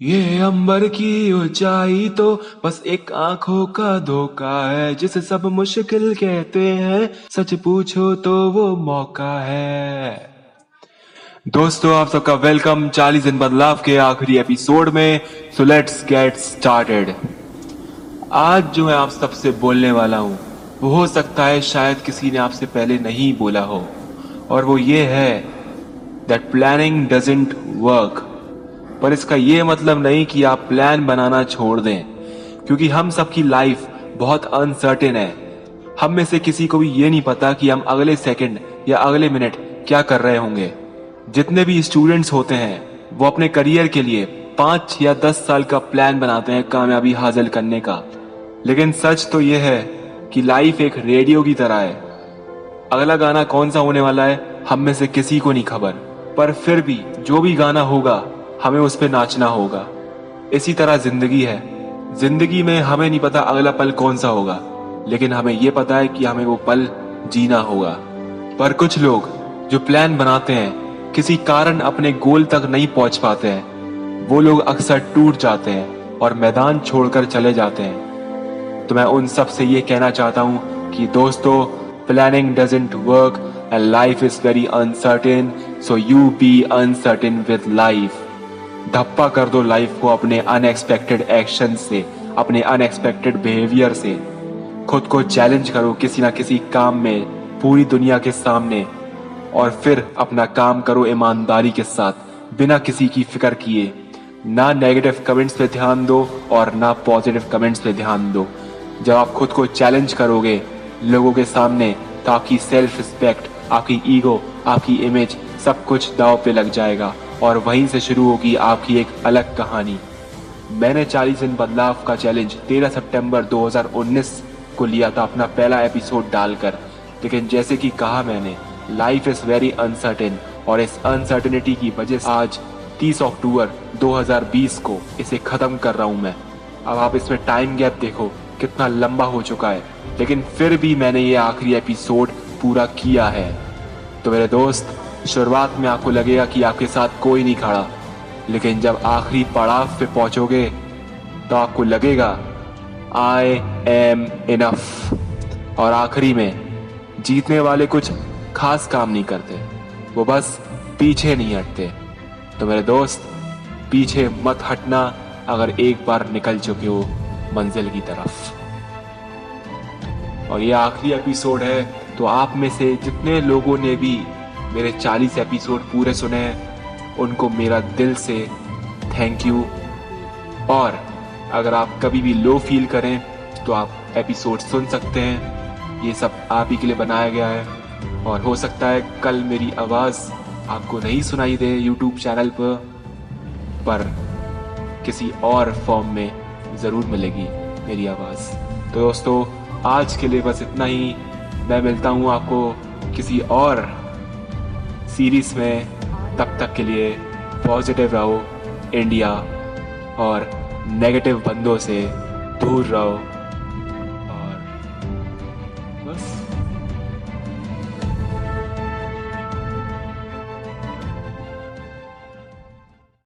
ये अंबर की ऊंचाई तो बस एक आँखों का धोखा है, जिसे सब मुश्किल कहते हैं। सच पूछो तो वो मौका है। दोस्तों, आप सबका वेलकम चालीस दिन बदलाव के आखिरी एपिसोड में सो लेट्स गेट स्टार्टेड आज जो मैं आप सबसे बोलने वाला हूँ, वो हो सकता है शायद किसी ने आपसे पहले नहीं बोला हो, और वो ये है दैट प्लानिंग डजेंट वर्क पर इसका ये मतलब नहीं कि आप प्लान बनाना छोड़ दें, क्योंकि हम सबकी लाइफ बहुत अनसर्टेन है। हम में से किसी को भी ये नहीं पता कि हम अगले सेकंड या अगले मिनट क्या कर रहे होंगे। जितने भी स्टूडेंट्स होते हैं, वो अपने करियर के लिए पाँच या दस साल का प्लान बनाते हैं कामयाबी हासिल करने का। लेकिन सच तो ये है कि लाइफ एक रेडियो की तरह है। अगला गाना कौन सा होने वाला है, हम में से किसी को नहीं खबर। पर फिर भी, जो भी गाना होगा हमें उस पर नाचना होगा। इसी तरह ज़िंदगी है। ज़िंदगी में हमें नहीं पता अगला पल कौन सा होगा, लेकिन हमें यह पता है कि हमें वो पल जीना होगा। पर कुछ लोग जो प्लान बनाते हैं, किसी कारण अपने गोल तक नहीं पहुँच पाते हैं। वो लोग अक्सर टूट जाते हैं और मैदान छोड़कर चले जाते हैं। तो मैं उन सबसे ये कहना चाहता हूँ कि दोस्तों planning doesn't work and life is very uncertain so you be uncertain with life धप्पा कर दो लाइफ को अपने अनएक्सपेक्टेड एक्शन से, अपने अनएक्सपेक्टेड बिहेवियर से। खुद को चैलेंज करो किसी ना किसी काम में, पूरी दुनिया के सामने। और फिर अपना काम करो ईमानदारी के साथ, बिना किसी की फ़िक्र किए। ना नेगेटिव कमेंट्स पे ध्यान दो और ना पॉजिटिव कमेंट्स पे ध्यान दो। जब आप खुद को चैलेंज करोगे लोगों के सामने तो आपकी सेल्फ रिस्पेक्ट आपकी ईगो आपकी इमेज सब कुछ दाव पे लग जाएगा। और वहीं से शुरू होगी आपकी एक अलग कहानी। मैंने 40 दिन बदलाव का चैलेंज 13 सितंबर 2019 को लिया था अपना पहला एपिसोड डालकर। लेकिन जैसे कि कहा मैंने लाइफ इज़ वेरी अनसर्टेन और इस अनसर्टेनिटी की वजह से आज 30 अक्टूबर 2020 को इसे खत्म कर रहा हूँ मैं। अब आप इसमें टाइम गैप देखो, कितना लंबा हो चुका है। लेकिन फिर भी मैंने ये आखिरी एपिसोड पूरा किया है। तो मेरे दोस्त शुरुआत में आपको लगेगा कि आपके साथ कोई नहीं खड़ा। लेकिन जब आखिरी पड़ाव पे पहुंचोगे तो आपको लगेगा आई एम इनफ और आखिरी में, जीतने वाले कुछ खास काम नहीं करते। वो बस पीछे नहीं हटते। तो मेरे दोस्त, पीछे मत हटना अगर एक बार निकल चुके हो मंजिल की तरफ़। और ये आखिरी एपिसोड है तो आप में से जितने लोगों ने भी मेरे 40 एपिसोड पूरे सुने हैं। उनको मेरा दिल से थैंक यू और अगर आप कभी भी लो फील करें तो आप एपिसोड सुन सकते हैं। ये सब आप ही के लिए बनाया गया है। और हो सकता है कल मेरी आवाज़ आपको नहीं सुनाई दे यूट्यूब चैनल पर पर किसी और फॉर्म में ज़रूर मिलेगी मेरी आवाज़। तो दोस्तों, आज के लिए बस इतना ही। मैं मिलता हूँ आपको किसी और सीरीज़ में तब तक के लिए पॉजिटिव रहो इंडिया और नेगेटिव बंदों से दूर रहो। और बस।